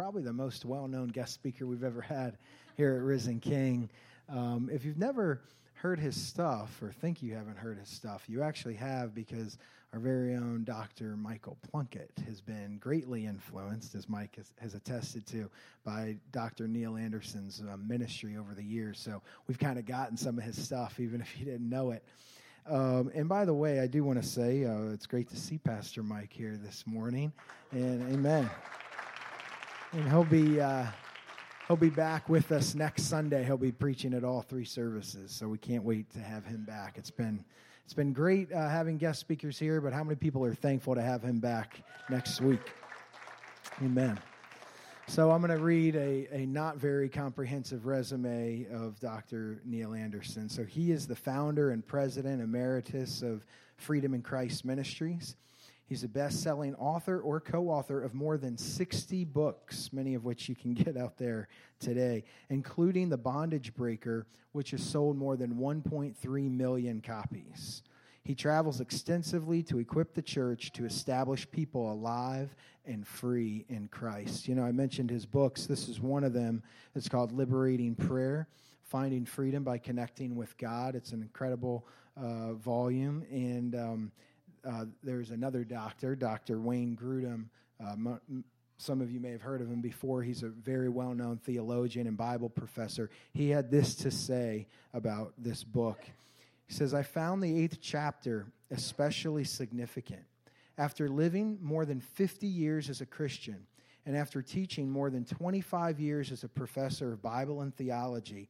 probably the most well known guest speaker we've ever had here at Risen King. Um, if you've never heard his stuff or think you haven't heard his stuff, you actually have because our very own Dr. Michael Plunkett has been greatly influenced, as Mike has, has attested to, by Dr. Neil Anderson's uh, ministry over the years. So we've kind of gotten some of his stuff, even if you didn't know it. Um, and by the way, I do want to say uh, it's great to see Pastor Mike here this morning, and amen. And he'll be uh, he'll be back with us next Sunday. He'll be preaching at all three services, so we can't wait to have him back. It's been it's been great uh, having guest speakers here, but how many people are thankful to have him back next week? Amen. So I'm going to read a, a not very comprehensive resume of Dr. Neil Anderson. So he is the founder and president emeritus of Freedom in Christ Ministries. He's a best selling author or co author of more than 60 books, many of which you can get out there today, including The Bondage Breaker, which has sold more than 1.3 million copies. He travels extensively to equip the church to establish people alive and free in Christ. You know, I mentioned his books. This is one of them. It's called Liberating Prayer Finding Freedom by Connecting with God. It's an incredible uh, volume. And um, uh, there's another doctor, Dr. Wayne Grudem. Uh, some of you may have heard of him before. He's a very well known theologian and Bible professor. He had this to say about this book. He says, I found the eighth chapter especially significant. After living more than 50 years as a Christian, and after teaching more than 25 years as a professor of Bible and theology,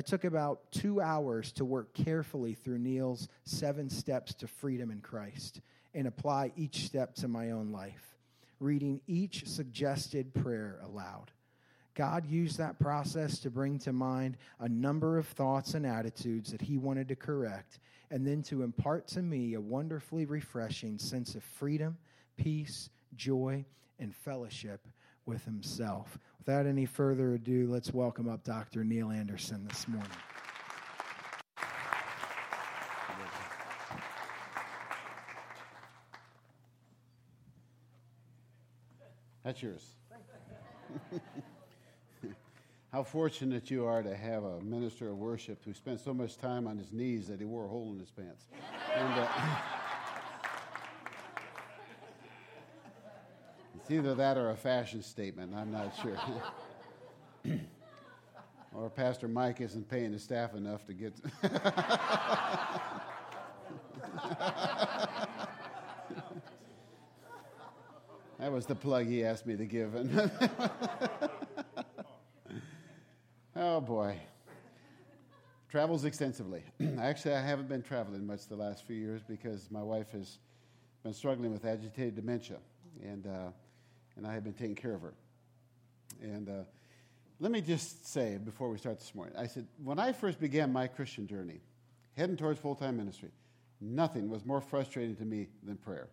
I took about two hours to work carefully through Neil's seven steps to freedom in Christ and apply each step to my own life, reading each suggested prayer aloud. God used that process to bring to mind a number of thoughts and attitudes that He wanted to correct, and then to impart to me a wonderfully refreshing sense of freedom, peace, joy, and fellowship with himself. Without any further ado, let's welcome up Dr. Neil Anderson this morning. That's yours. How fortunate you are to have a minister of worship who spent so much time on his knees that he wore a hole in his pants. And, uh, It's either that or a fashion statement. I'm not sure. or Pastor Mike isn't paying his staff enough to get. that was the plug he asked me to give. oh boy. Travels extensively. Actually, I haven't been traveling much the last few years because my wife has been struggling with agitated dementia. And uh, and I have been taking care of her. And uh, let me just say before we start this morning, I said, when I first began my Christian journey, heading towards full time ministry, nothing was more frustrating to me than prayer.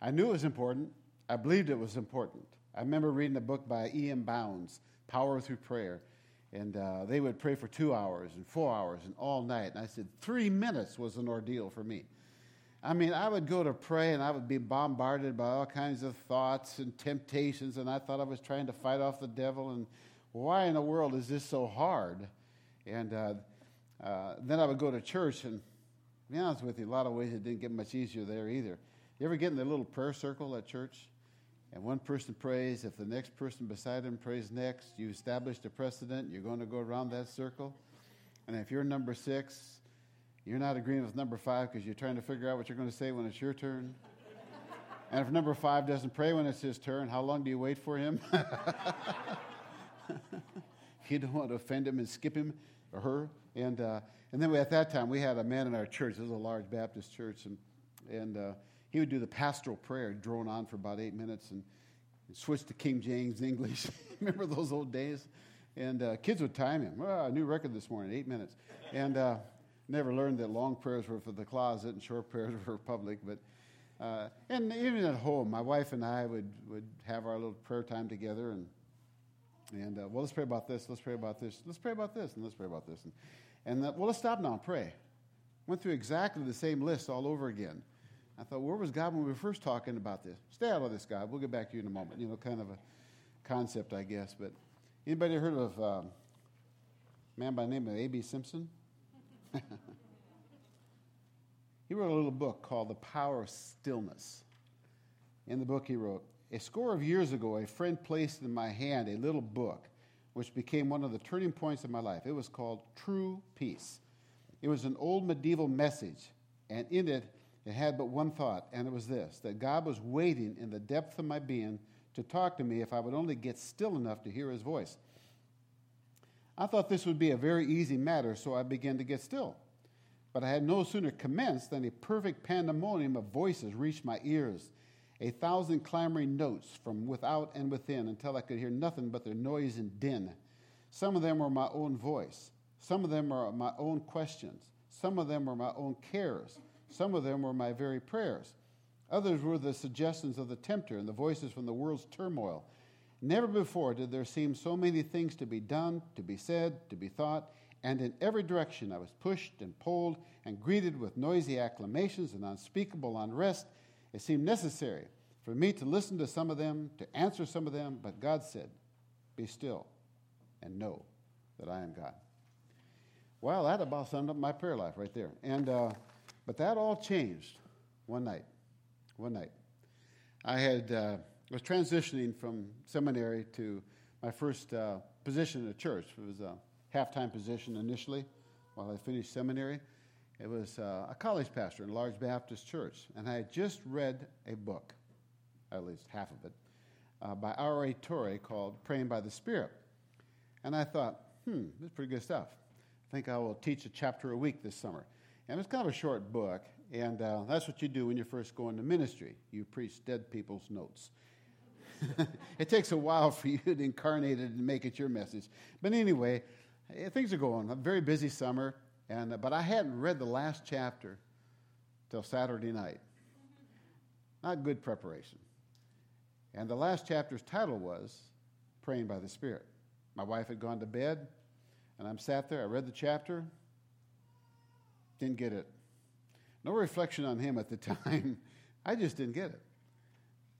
I knew it was important, I believed it was important. I remember reading a book by E.M. Bounds, Power Through Prayer. And uh, they would pray for two hours and four hours and all night. And I said, three minutes was an ordeal for me. I mean, I would go to pray and I would be bombarded by all kinds of thoughts and temptations, and I thought I was trying to fight off the devil. And why in the world is this so hard? And uh, uh, then I would go to church, and to be honest with you, a lot of ways it didn't get much easier there either. You ever get in the little prayer circle at church? And one person prays, if the next person beside him prays next, you establish a precedent, you're going to go around that circle. And if you're number six, you're not agreeing with number five because you're trying to figure out what you're going to say when it's your turn. and if number five doesn't pray when it's his turn, how long do you wait for him? you don't want to offend him and skip him or her. And, uh, and then we, at that time, we had a man in our church. This was a large Baptist church. And, and uh, he would do the pastoral prayer, drone on for about eight minutes, and, and switch to King James English. Remember those old days? And uh, kids would time him. Oh, new record this morning, eight minutes. And uh, never learned that long prayers were for the closet and short prayers were for public. But uh, and even at home, my wife and I would would have our little prayer time together and. And uh, well, let's pray about this. Let's pray about this. Let's pray about this, and let's pray about this. And, and uh, well, let's stop now and pray. Went through exactly the same list all over again. I thought, where was God when we were first talking about this? Stay out of this, God. We'll get back to you in a moment. You know, kind of a concept, I guess. But anybody heard of um, a man by the name of A.B. Simpson? He wrote a little book called The Power of Stillness. In the book, he wrote, A score of years ago, a friend placed in my hand a little book which became one of the turning points of my life. It was called True Peace. It was an old medieval message, and in it, it had but one thought, and it was this that God was waiting in the depth of my being to talk to me if I would only get still enough to hear his voice. I thought this would be a very easy matter, so I began to get still. But I had no sooner commenced than a perfect pandemonium of voices reached my ears, a thousand clamoring notes from without and within until I could hear nothing but their noise and din. Some of them were my own voice, some of them were my own questions, some of them were my own cares, some of them were my very prayers. Others were the suggestions of the tempter and the voices from the world's turmoil Never before did there seem so many things to be done, to be said, to be thought, and in every direction I was pushed and pulled and greeted with noisy acclamations and unspeakable unrest. It seemed necessary for me to listen to some of them, to answer some of them, but God said, Be still and know that I am God. Well, that about summed up my prayer life right there. And, uh, but that all changed one night. One night. I had. Uh, I was transitioning from seminary to my first uh, position in a church. It was a half time position initially while I finished seminary. It was uh, a college pastor in a large Baptist church. And I had just read a book, at least half of it, uh, by R.A. Torrey called Praying by the Spirit. And I thought, hmm, this is pretty good stuff. I think I will teach a chapter a week this summer. And it's kind of a short book, and uh, that's what you do when you're first go into ministry. You preach dead people's notes. it takes a while for you to incarnate it and make it your message. But anyway, eh, things are going. A very busy summer, and but I hadn't read the last chapter till Saturday night. Not good preparation. And the last chapter's title was Praying by the Spirit. My wife had gone to bed, and I'm sat there. I read the chapter, didn't get it. No reflection on him at the time. I just didn't get it.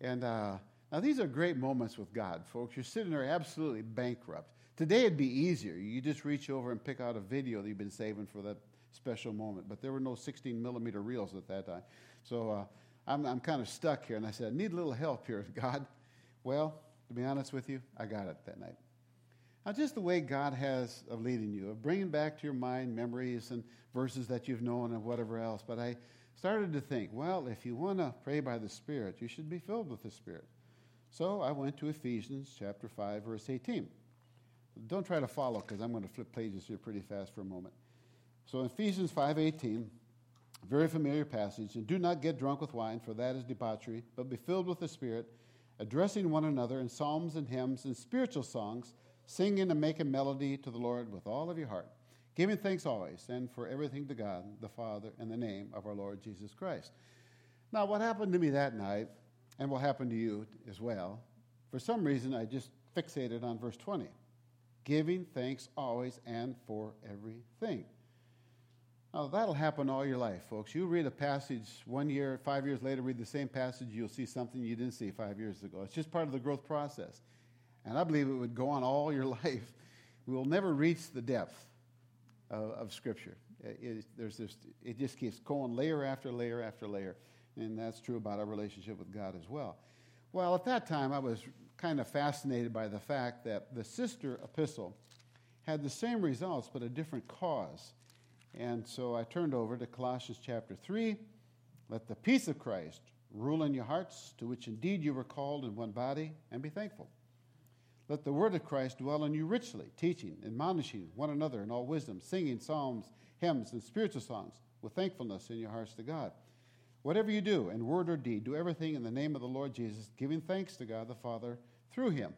And uh, now, these are great moments with God, folks. You're sitting there absolutely bankrupt. Today it'd be easier. You just reach over and pick out a video that you've been saving for that special moment. But there were no 16 millimeter reels at that time. So uh, I'm, I'm kind of stuck here. And I said, I need a little help here, God. Well, to be honest with you, I got it that night. Now, just the way God has of leading you, of bringing back to your mind memories and verses that you've known and whatever else. But I started to think, well, if you want to pray by the Spirit, you should be filled with the Spirit. So I went to Ephesians chapter 5, verse 18. Don't try to follow because I'm going to flip pages here pretty fast for a moment. So Ephesians 5:18, very familiar passage, and do not get drunk with wine, for that is debauchery, but be filled with the Spirit, addressing one another in psalms and hymns and spiritual songs, singing and making melody to the Lord with all of your heart, giving thanks always and for everything to God the Father in the name of our Lord Jesus Christ. Now, what happened to me that night and will happen to you as well. For some reason, I just fixated on verse 20 giving thanks always and for everything. Now, that'll happen all your life, folks. You read a passage one year, five years later, read the same passage, you'll see something you didn't see five years ago. It's just part of the growth process. And I believe it would go on all your life. We will never reach the depth of, of Scripture. It, there's this, it just keeps going layer after layer after layer. And that's true about our relationship with God as well. Well, at that time, I was kind of fascinated by the fact that the sister epistle had the same results but a different cause. And so I turned over to Colossians chapter 3. Let the peace of Christ rule in your hearts, to which indeed you were called in one body, and be thankful. Let the word of Christ dwell in you richly, teaching, admonishing one another in all wisdom, singing psalms, hymns, and spiritual songs with thankfulness in your hearts to God. Whatever you do, in word or deed, do everything in the name of the Lord Jesus, giving thanks to God the Father through him.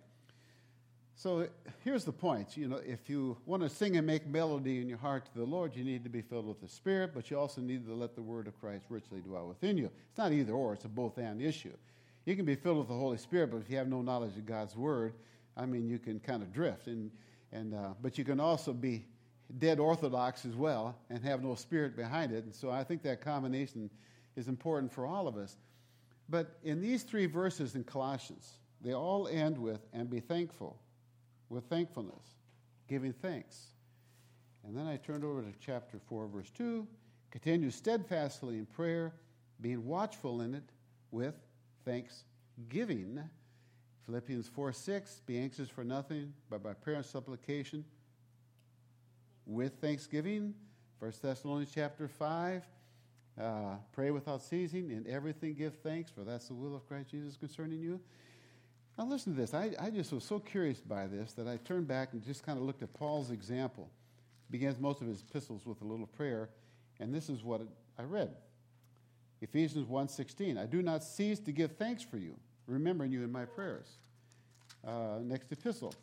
So here's the point. You know, if you want to sing and make melody in your heart to the Lord, you need to be filled with the Spirit, but you also need to let the word of Christ richly dwell within you. It's not either or, it's a both and issue. You can be filled with the Holy Spirit, but if you have no knowledge of God's word, I mean, you can kind of drift. And, and, uh, but you can also be dead orthodox as well and have no spirit behind it. And so I think that combination is important for all of us. But in these three verses in Colossians, they all end with, and be thankful, with thankfulness, giving thanks. And then I turned over to chapter 4, verse 2. Continue steadfastly in prayer, being watchful in it with thanksgiving. Philippians 4 6, be anxious for nothing, but by prayer and supplication with thanksgiving. 1 Thessalonians chapter 5, uh, pray without ceasing. In everything give thanks, for that's the will of Christ Jesus concerning you. Now, listen to this. I, I just was so curious by this that I turned back and just kind of looked at Paul's example. He begins most of his epistles with a little prayer, and this is what I read. Ephesians 1:16. I do not cease to give thanks for you, remembering you in my prayers. Uh, next epistle,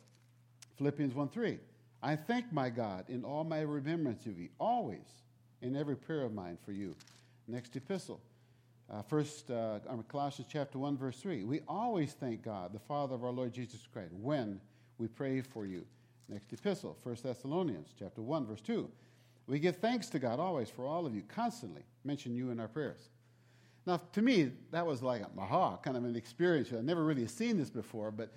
Philippians 1:3. I thank my God in all my remembrance of you, always in every prayer of mine for you. Next epistle, uh, first uh, Colossians chapter 1, verse 3. We always thank God, the Father of our Lord Jesus Christ, when we pray for you. Next epistle, 1 Thessalonians chapter 1, verse 2. We give thanks to God always for all of you, constantly mention you in our prayers. Now, to me, that was like a aha, kind of an experience. I've never really seen this before, but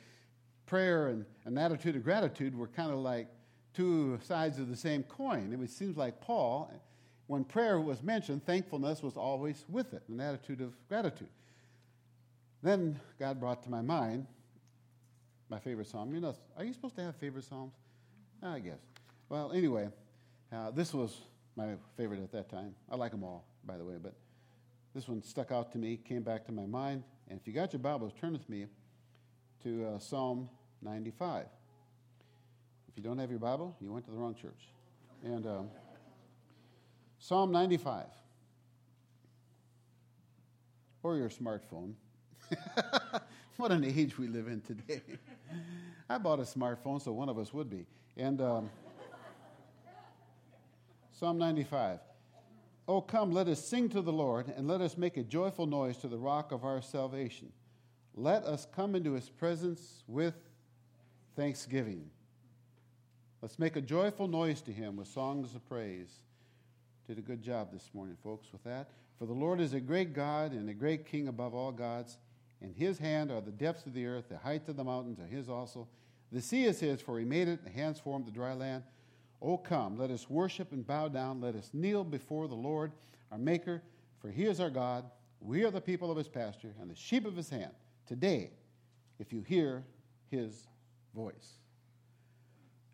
prayer and an attitude of gratitude were kind of like two sides of the same coin. It seems like Paul, when prayer was mentioned, thankfulness was always with it, an attitude of gratitude. Then God brought to my mind my favorite psalm. You know, are you supposed to have favorite psalms? I guess. Well, anyway, uh, this was my favorite at that time. I like them all, by the way, but this one stuck out to me, came back to my mind. And if you got your Bibles, turn with me to uh, Psalm 95. If you don't have your Bible, you went to the wrong church. And um, Psalm 95. Or your smartphone. what an age we live in today. I bought a smartphone, so one of us would be. And um, Psalm 95. Oh, come, let us sing to the Lord, and let us make a joyful noise to the rock of our salvation. Let us come into his presence with thanksgiving. Let's make a joyful noise to him with songs of praise. Did a good job this morning, folks, with that. For the Lord is a great God and a great King above all gods. In his hand are the depths of the earth, the heights of the mountains are his also. The sea is his, for he made it, the hands formed the dry land. O come, let us worship and bow down. Let us kneel before the Lord, our Maker, for he is our God. We are the people of his pasture and the sheep of his hand. Today, if you hear his voice.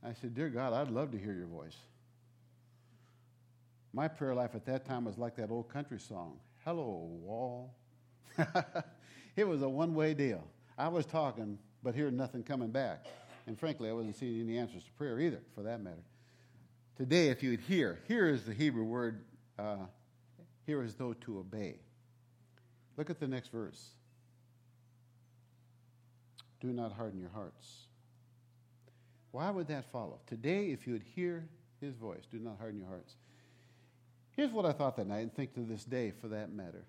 I said, Dear God, I'd love to hear your voice. My prayer life at that time was like that old country song Hello, wall. it was a one way deal. I was talking, but hearing nothing coming back. And frankly, I wasn't seeing any answers to prayer either, for that matter. Today, if you would hear, here is the Hebrew word, uh, here is though to obey. Look at the next verse. Do not harden your hearts. Why would that follow? Today, if you would hear his voice, do not harden your hearts. Here's what I thought that night, and think to this day for that matter.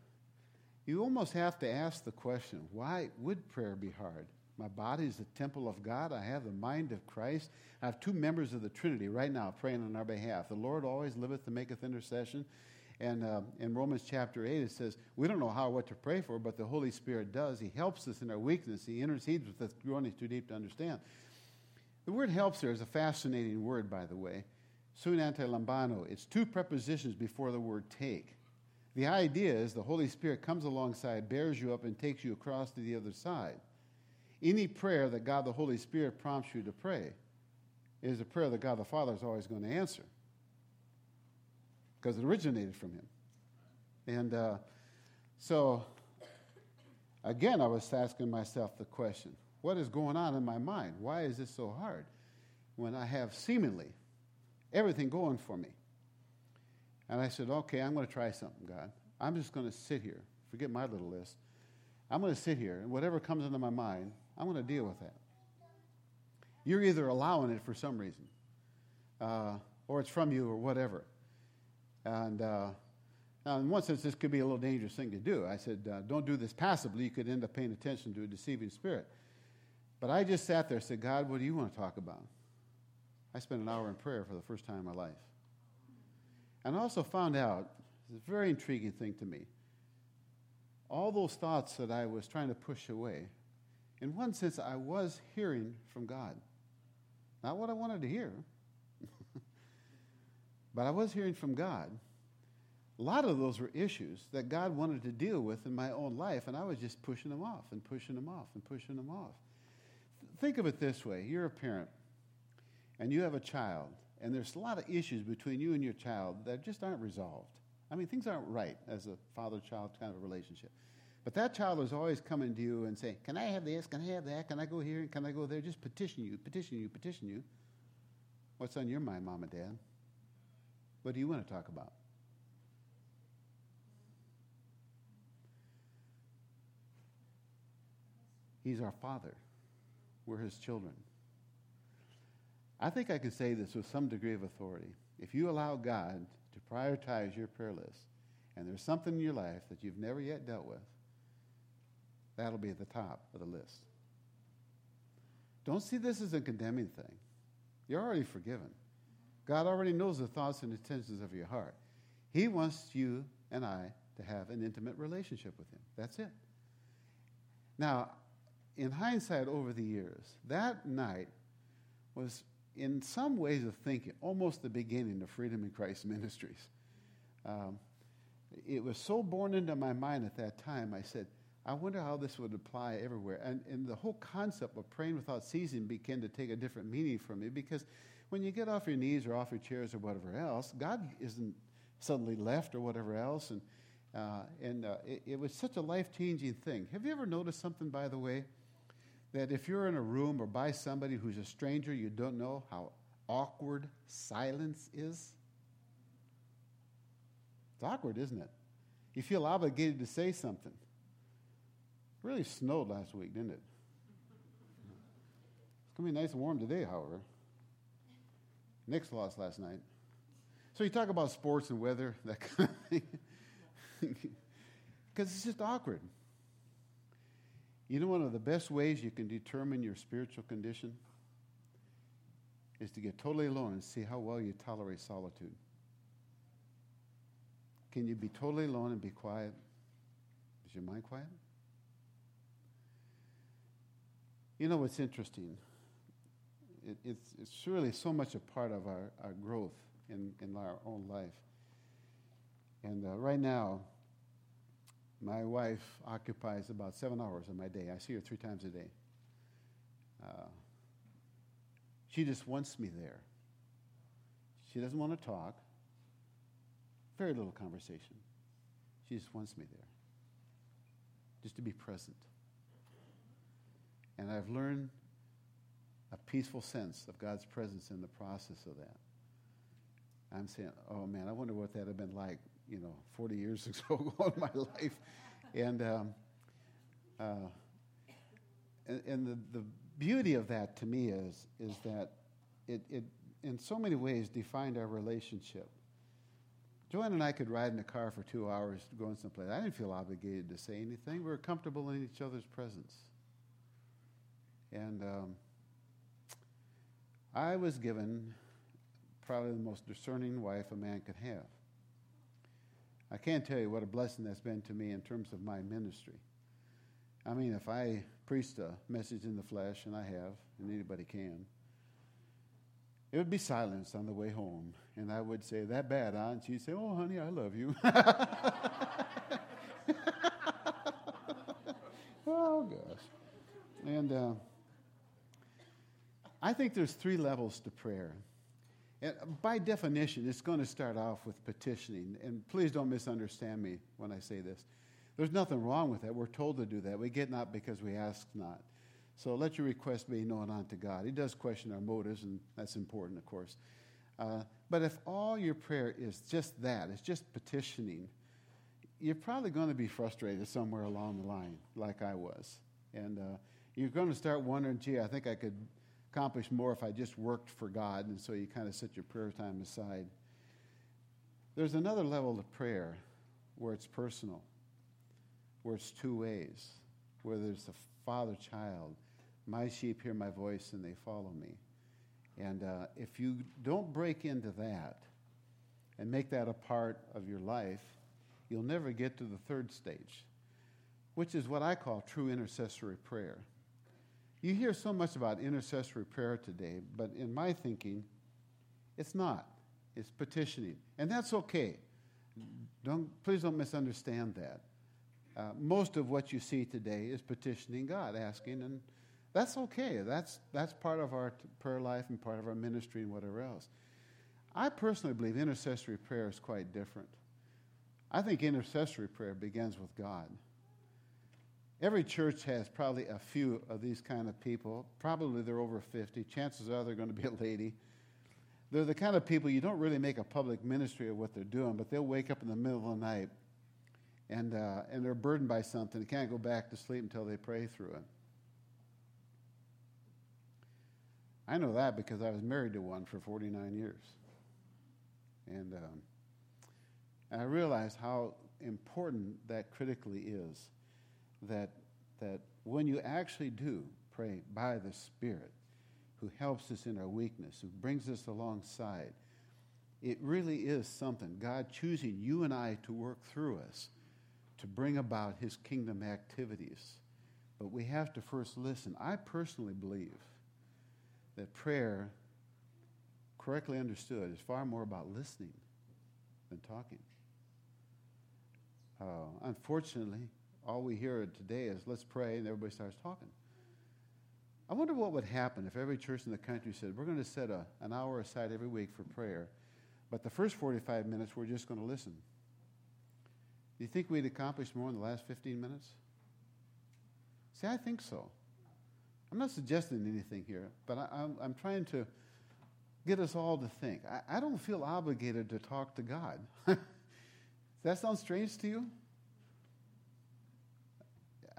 You almost have to ask the question why would prayer be hard? My body is the temple of God. I have the mind of Christ. I have two members of the Trinity right now praying on our behalf. The Lord always liveth to maketh intercession. And uh, in Romans chapter 8, it says, We don't know how what to pray for, but the Holy Spirit does. He helps us in our weakness. He intercedes with us, groanings too deep to understand. The word helps there is a fascinating word, by the way. Sunante lambano. It's two prepositions before the word take. The idea is the Holy Spirit comes alongside, bears you up, and takes you across to the other side. Any prayer that God the Holy Spirit prompts you to pray is a prayer that God the Father is always going to answer because it originated from Him. And uh, so, again, I was asking myself the question what is going on in my mind? Why is this so hard when I have seemingly everything going for me? And I said, okay, I'm going to try something, God. I'm just going to sit here. Forget my little list. I'm going to sit here, and whatever comes into my mind, I'm going to deal with that. You're either allowing it for some reason, uh, or it's from you, or whatever. And uh, now, in one sense, this could be a little dangerous thing to do. I said, uh, don't do this passively. You could end up paying attention to a deceiving spirit. But I just sat there and said, God, what do you want to talk about? I spent an hour in prayer for the first time in my life. And I also found out, it's a very intriguing thing to me, all those thoughts that I was trying to push away, in one sense, I was hearing from God. Not what I wanted to hear, but I was hearing from God. A lot of those were issues that God wanted to deal with in my own life, and I was just pushing them off and pushing them off and pushing them off. Think of it this way you're a parent, and you have a child, and there's a lot of issues between you and your child that just aren't resolved. I mean, things aren't right as a father child kind of relationship. But that child is always coming to you and saying, Can I have this? Can I have that? Can I go here? Can I go there? Just petition you, petition you, petition you. What's on your mind, mom and dad? What do you want to talk about? He's our Father. We're His children. I think I can say this with some degree of authority. If you allow God to prioritize your prayer list, and there's something in your life that you've never yet dealt with, that'll be at the top of the list. Don't see this as a condemning thing. You're already forgiven. God already knows the thoughts and intentions of your heart. He wants you and I to have an intimate relationship with Him. That's it. Now, in hindsight over the years, that night was, in some ways of thinking, almost the beginning of Freedom in Christ Ministries. Um, it was so born into my mind at that time, I said, I wonder how this would apply everywhere. And, and the whole concept of praying without ceasing began to take a different meaning for me because when you get off your knees or off your chairs or whatever else, God isn't suddenly left or whatever else. And, uh, and uh, it, it was such a life changing thing. Have you ever noticed something, by the way? That if you're in a room or by somebody who's a stranger, you don't know how awkward silence is? It's awkward, isn't it? You feel obligated to say something. It really snowed last week, didn't it? It's going to be nice and warm today, however. Knicks lost last night. So you talk about sports and weather, that kind of thing. Because it's just awkward. You know, one of the best ways you can determine your spiritual condition is to get totally alone and see how well you tolerate solitude. Can you be totally alone and be quiet? Is your mind quiet? You know what's interesting? It, it's, it's really so much a part of our, our growth in, in our own life. And uh, right now, my wife occupies about seven hours of my day. I see her three times a day. Uh, she just wants me there. She doesn't want to talk. Very little conversation. She just wants me there. Just to be present. And I've learned a peaceful sense of God's presence in the process of that. I'm saying, oh man, I wonder what that would have been like you know, 40 years ago in my life. And, um, uh, and, and, the, the beauty of that to me is, is that it, it, in so many ways, defined our relationship. Joanne and I could ride in the car for two hours going someplace. I didn't feel obligated to say anything. We were comfortable in each other's presence. And um, I was given probably the most discerning wife a man could have. I can't tell you what a blessing that's been to me in terms of my ministry. I mean, if I preached a message in the flesh, and I have, and anybody can, it would be silence on the way home. And I would say, That bad, huh? And she'd say, Oh, honey, I love you. oh, gosh. And uh, I think there's three levels to prayer. And by definition, it's going to start off with petitioning. And please don't misunderstand me when I say this. There's nothing wrong with that. We're told to do that. We get not because we ask not. So let your request be known unto God. He does question our motives, and that's important, of course. Uh, but if all your prayer is just that, it's just petitioning, you're probably going to be frustrated somewhere along the line, like I was. And uh, you're going to start wondering, gee, I think I could accomplish more if I just worked for God. And so you kind of set your prayer time aside. There's another level of prayer where it's personal, where it's two ways, where there's the father child. My sheep hear my voice and they follow me. And uh, if you don't break into that and make that a part of your life, you'll never get to the third stage, which is what I call true intercessory prayer. You hear so much about intercessory prayer today, but in my thinking, it's not. It's petitioning. And that's okay. Don't, please don't misunderstand that. Uh, most of what you see today is petitioning God, asking, and that's okay. That's, that's part of our prayer life and part of our ministry and whatever else. I personally believe intercessory prayer is quite different. I think intercessory prayer begins with God. Every church has probably a few of these kind of people. Probably they're over 50. Chances are they're going to be a lady. They're the kind of people you don't really make a public ministry of what they're doing, but they'll wake up in the middle of the night and, uh, and they're burdened by something. They can't go back to sleep until they pray through it. I know that because I was married to one for 49 years. And um, I realized how important that critically is that, that when you actually do pray by the Spirit, who helps us in our weakness, who brings us alongside, it really is something. God choosing you and I to work through us to bring about his kingdom activities. But we have to first listen. I personally believe that prayer, correctly understood, is far more about listening than talking. Uh, unfortunately, all we hear today is let's pray, and everybody starts talking. I wonder what would happen if every church in the country said, we're going to set a, an hour aside every week for prayer, but the first 45 minutes we're just going to listen. Do you think we'd accomplish more in the last 15 minutes? See, I think so. I'm not suggesting anything here, but I, am trying to get us all to think. I, I don't feel obligated to talk to God. Does that sound strange to you?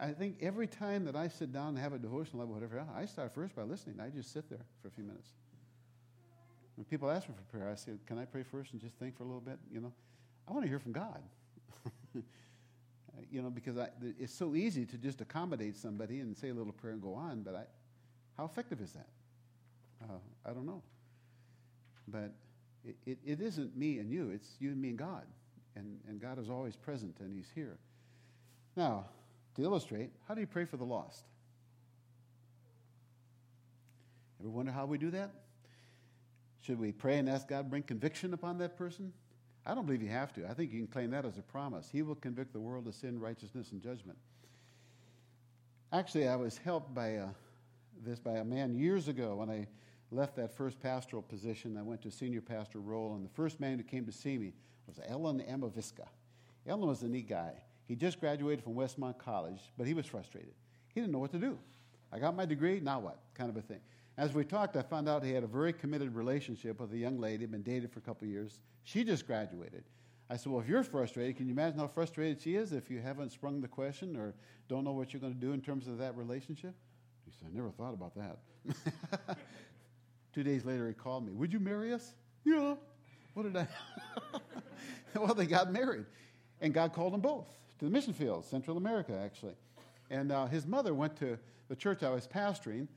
I think every time that I sit down and have a devotional level, whatever, I start first by listening. I just sit there for a few minutes. When people ask me for prayer, I say, Can I pray first and just think for a little bit? You know, I want to hear from God. you know, because I, it's so easy to just accommodate somebody and say a little prayer and go on, but I, how effective is that? Uh, I don't know. But it, it, it isn't me and you, it's you and me and God. And, and God is always present and He's here. Now, to illustrate, how do you pray for the lost? Ever wonder how we do that? Should we pray and ask God to bring conviction upon that person? I don't believe you have to. I think you can claim that as a promise. He will convict the world of sin, righteousness, and judgment. Actually, I was helped by uh, this by a man years ago when I left that first pastoral position. I went to senior pastor role, and the first man who came to see me was Ellen Amaviska. Ellen was a neat guy. He just graduated from Westmont College, but he was frustrated. He didn't know what to do. I got my degree, now what? Kind of a thing. As we talked, I found out he had a very committed relationship with a young lady, been dated for a couple years. She just graduated. I said, Well, if you're frustrated, can you imagine how frustrated she is if you haven't sprung the question or don't know what you're going to do in terms of that relationship? He said, I never thought about that. Two days later, he called me, Would you marry us? Yeah. What did I? well, they got married. And God called them both to the mission field, Central America, actually. And uh, his mother went to the church I was pastoring,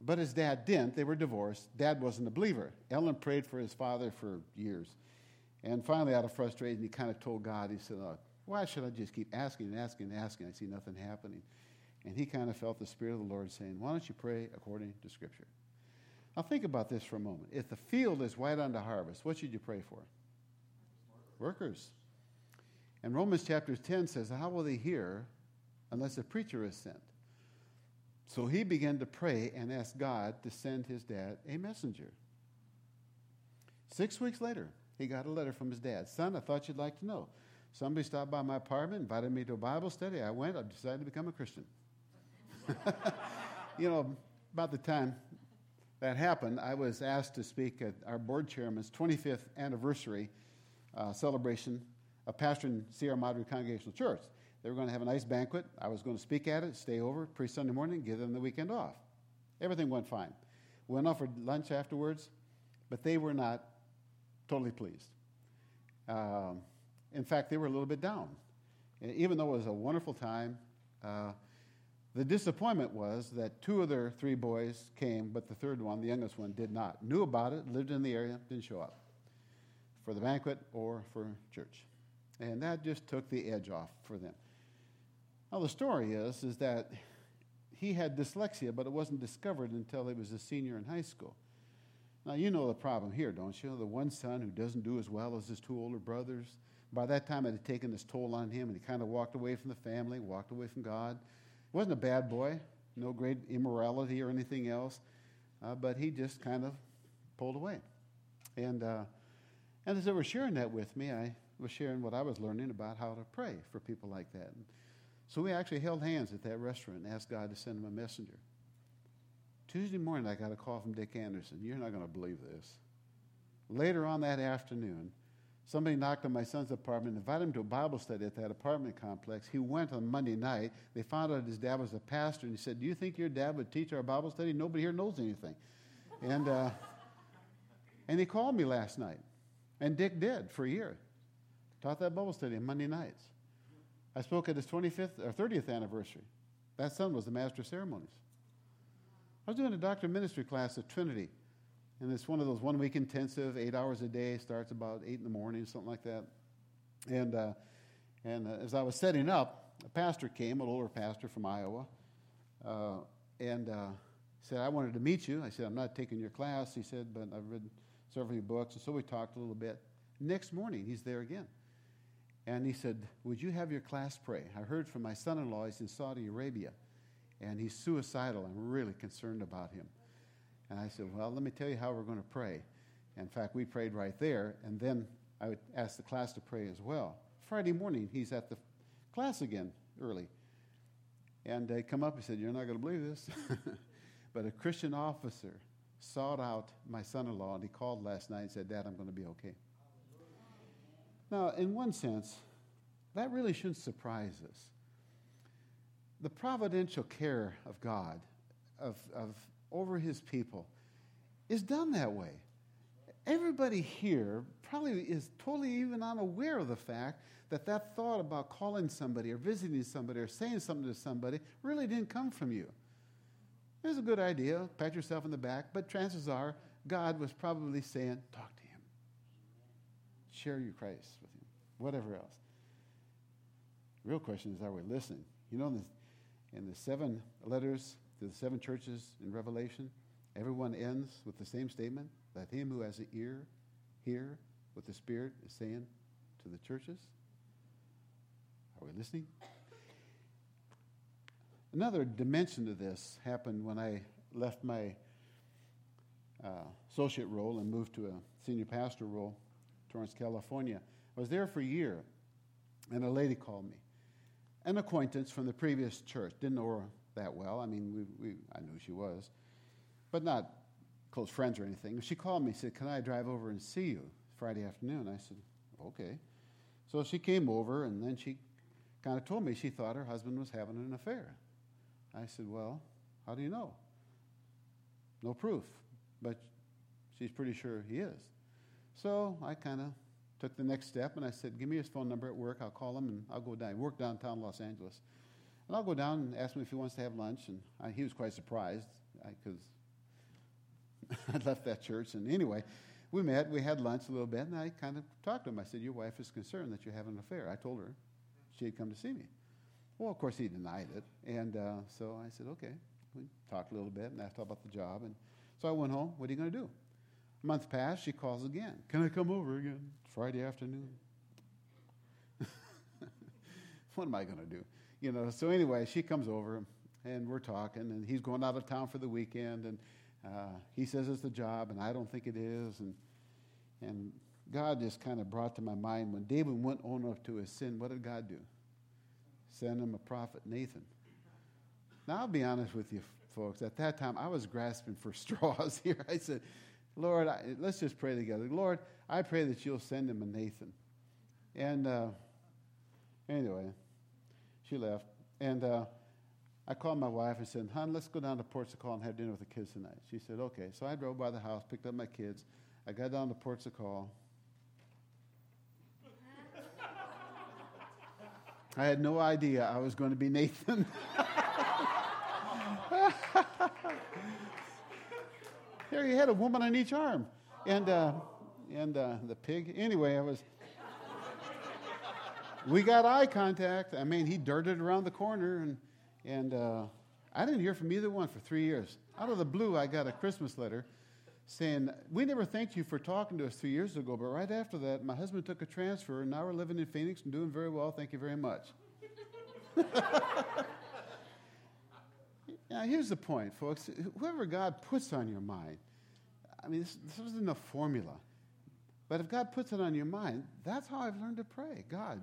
but his dad didn't. They were divorced. Dad wasn't a believer. Ellen prayed for his father for years. And finally, out of frustration, he kind of told God, he said, oh, Why should I just keep asking and asking and asking? I see nothing happening. And he kind of felt the Spirit of the Lord saying, Why don't you pray according to Scripture? Now, think about this for a moment. If the field is white unto harvest, what should you pray for? Workers. And Romans chapter 10 says, How will they hear unless a preacher is sent? So he began to pray and ask God to send his dad a messenger. Six weeks later, he got a letter from his dad. Son, I thought you'd like to know. Somebody stopped by my apartment, invited me to a Bible study. I went, I decided to become a Christian. you know, about the time that happened, I was asked to speak at our board chairman's 25th anniversary uh, celebration of pastoring Sierra Madre Congregational Church. They were going to have a nice banquet. I was going to speak at it, stay over pre Sunday morning, give them the weekend off. Everything went fine. Went off for lunch afterwards, but they were not totally pleased. Um, in fact, they were a little bit down. Even though it was a wonderful time, uh, the disappointment was that two of their three boys came, but the third one, the youngest one, did not. Knew about it, lived in the area, didn't show up for the banquet or for church. And that just took the edge off for them. Now, the story is, is that he had dyslexia, but it wasn't discovered until he was a senior in high school. Now, you know the problem here, don't you? The one son who doesn't do as well as his two older brothers. By that time, it had taken its toll on him, and he kind of walked away from the family, walked away from God. Wasn't a bad boy, no great immorality or anything else, uh, but he just kind of pulled away. And, uh, and as they were sharing that with me, I was sharing what I was learning about how to pray for people like that. So we actually held hands at that restaurant and asked God to send him a messenger. Tuesday morning, I got a call from Dick Anderson. You're not going to believe this. Later on that afternoon, somebody knocked on my son's apartment, invited him to a Bible study at that apartment complex. He went on Monday night. They found out his dad was a pastor, and he said, Do you think your dad would teach our Bible study? Nobody here knows anything. And, uh, and he called me last night. And Dick did for a year. Taught that Bible study on Monday nights. I spoke at his 25th or 30th anniversary. That son was the master of ceremonies. I was doing a doctor ministry class at Trinity, and it's one of those one week intensive, eight hours a day, starts about eight in the morning, something like that. And, uh, and uh, as I was setting up, a pastor came, an older pastor from Iowa, uh, and uh, said, I wanted to meet you. I said, I'm not taking your class. He said, but I've read several of your books. And so we talked a little bit. Next morning, he's there again. And he said, Would you have your class pray? I heard from my son in law, he's in Saudi Arabia and he's suicidal. I'm really concerned about him. And I said, Well, let me tell you how we're going to pray. In fact, we prayed right there, and then I would ask the class to pray as well. Friday morning, he's at the class again early. And they come up and said, You're not going to believe this. but a Christian officer sought out my son in law, and he called last night and said, Dad, I'm going to be okay. Now, in one sense, that really shouldn't surprise us the providential care of God of, of over his people is done that way. Everybody here probably is totally even unaware of the fact that that thought about calling somebody or visiting somebody or saying something to somebody really didn't come from you. It was a good idea, pat yourself in the back, but chances are God was probably saying, talk to him. Share your Christ with him, whatever else. The real question is, are we listening? You know, in the seven letters to the seven churches in Revelation, everyone ends with the same statement that him who has an ear hear what the Spirit is saying to the churches. Are we listening? Another dimension to this happened when I left my uh, associate role and moved to a senior pastor role, Torrance, California. I was there for a year, and a lady called me an acquaintance from the previous church. Didn't know her that well. I mean, we, we, I knew she was, but not close friends or anything. She called me and said, Can I drive over and see you Friday afternoon? I said, Okay. So she came over, and then she kind of told me she thought her husband was having an affair. I said, Well, how do you know? No proof, but she's pretty sure he is. So I kind of took the next step and I said, Give me his phone number at work. I'll call him and I'll go down. He worked downtown Los Angeles. And I'll go down and ask him if he wants to have lunch. And I, he was quite surprised because I'd left that church. And anyway, we met, we had lunch a little bit, and I kind of talked to him. I said, Your wife is concerned that you're having an affair. I told her she had come to see me. Well, of course, he denied it. And uh, so I said, Okay. We talked a little bit and asked about the job. And so I went home. What are you going to do? A month passed, she calls again. Can I come over again? Friday afternoon. what am I going to do? You know, so anyway, she comes over and we're talking, and he's going out of town for the weekend, and uh, he says it's the job, and I don't think it is. And, and God just kind of brought to my mind when David went on up to his sin, what did God do? Send him a prophet, Nathan. Now, I'll be honest with you, folks. At that time, I was grasping for straws here. I said, Lord, I, let's just pray together. Lord, I pray that you'll send him a Nathan. And uh, anyway, she left. And uh, I called my wife and said, Hon, let's go down to Portugal and have dinner with the kids tonight. She said, okay. So I drove by the house, picked up my kids. I got down to Portugal. I had no idea I was going to be Nathan. There he had a woman on each arm. And, uh, and uh, the pig. Anyway, I was. We got eye contact. I mean, he darted around the corner, and, and uh, I didn't hear from either one for three years. Out of the blue, I got a Christmas letter saying, We never thanked you for talking to us three years ago, but right after that, my husband took a transfer, and now we're living in Phoenix and doing very well. Thank you very much. now, here's the point, folks. Whoever God puts on your mind, I mean, this, this isn't a formula. But if God puts it on your mind, that's how I've learned to pray. God,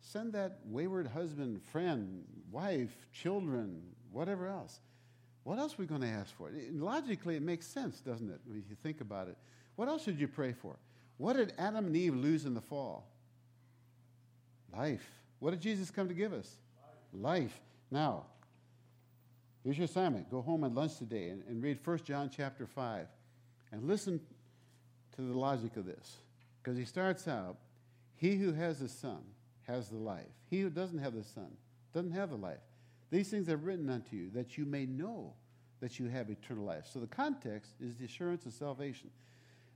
send that wayward husband, friend, wife, children, whatever else. What else are we going to ask for? Logically, it makes sense, doesn't it, if you think about it? What else should you pray for? What did Adam and Eve lose in the fall? Life. What did Jesus come to give us? Life. Life. Now, here's your assignment. Go home and lunch today and, and read 1 John chapter 5 and listen to the logic of this. Because he starts out, he who has the Son has the life. He who doesn't have the Son doesn't have the life. These things are written unto you that you may know that you have eternal life. So the context is the assurance of salvation.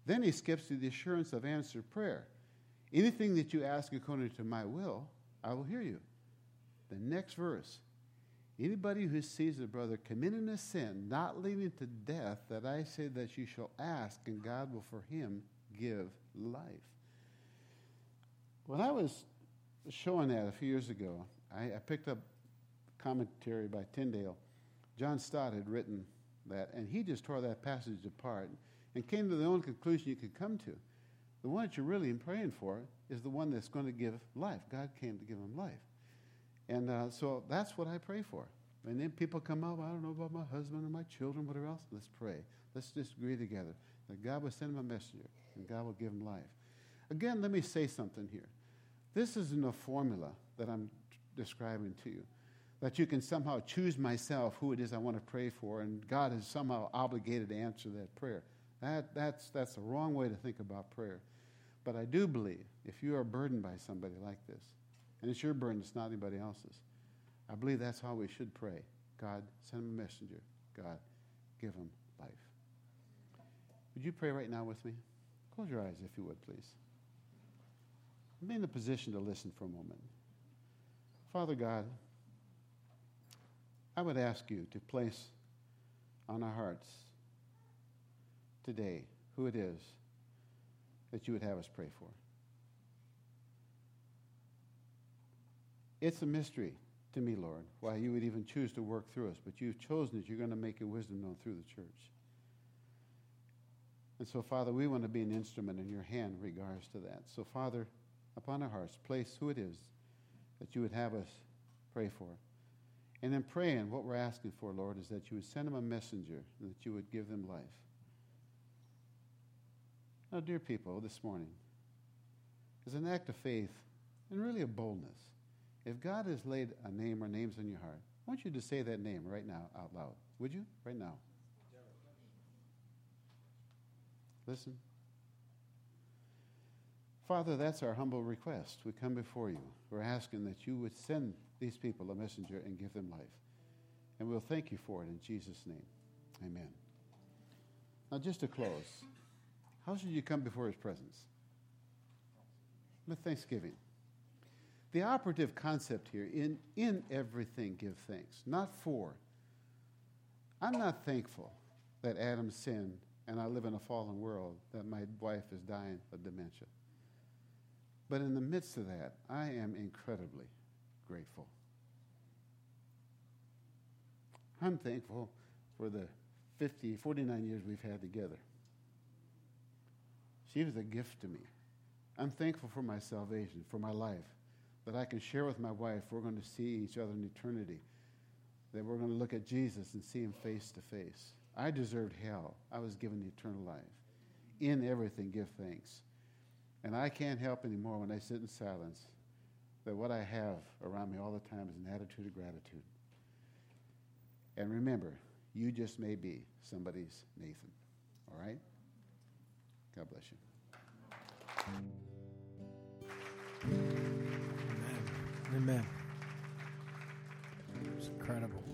Then he skips to the assurance of answered prayer. Anything that you ask according to my will, I will hear you. The next verse Anybody who sees a brother committing a sin, not leading to death, that I say that you shall ask, and God will for him give life. When I was showing that a few years ago, I, I picked up commentary by Tyndale. John Stott had written that, and he just tore that passage apart and came to the only conclusion you could come to. The one that you're really praying for is the one that's going to give life. God came to give him life. And uh, so that's what I pray for. And then people come up, I don't know about my husband or my children, whatever else. Let's pray. Let's just agree together that God will send him a messenger and God will give him life. Again, let me say something here. This isn't a formula that I'm describing to you that you can somehow choose myself who it is I want to pray for, and God is somehow obligated to answer that prayer. That, that's, that's the wrong way to think about prayer. But I do believe if you are burdened by somebody like this, and it's your burden, it's not anybody else's, I believe that's how we should pray. God, send him a messenger. God, give him life. Would you pray right now with me? Close your eyes, if you would, please. Be in a position to listen for a moment. Father God, I would ask you to place on our hearts today who it is that you would have us pray for. It's a mystery to me, Lord, why you would even choose to work through us, but you've chosen that you're going to make your wisdom known through the church. And so, Father, we want to be an instrument in your hand in regards to that. So, Father, upon our hearts, place who it is that you would have us pray for. And in praying, what we're asking for, Lord, is that you would send them a messenger and that you would give them life. Now, dear people, this morning, is an act of faith and really a boldness, if God has laid a name or names on your heart, I want you to say that name right now out loud. Would you? Right now. Listen. Father, that's our humble request. We come before you. We're asking that you would send these people a messenger and give them life. And we'll thank you for it in Jesus' name. Amen. Now, just to close, how should you come before his presence? With thanksgiving. The operative concept here in, in everything, give thanks, not for. I'm not thankful that Adam sinned and I live in a fallen world, that my wife is dying of dementia. But in the midst of that, I am incredibly grateful. I'm thankful for the 50, 49 years we've had together. She was a gift to me. I'm thankful for my salvation, for my life, that I can share with my wife. We're going to see each other in eternity, that we're going to look at Jesus and see him face to face. I deserved hell. I was given the eternal life. In everything, give thanks. And I can't help anymore when I sit in silence that what I have around me all the time is an attitude of gratitude. And remember, you just may be somebody's Nathan. All right? God bless you. Amen. It's incredible.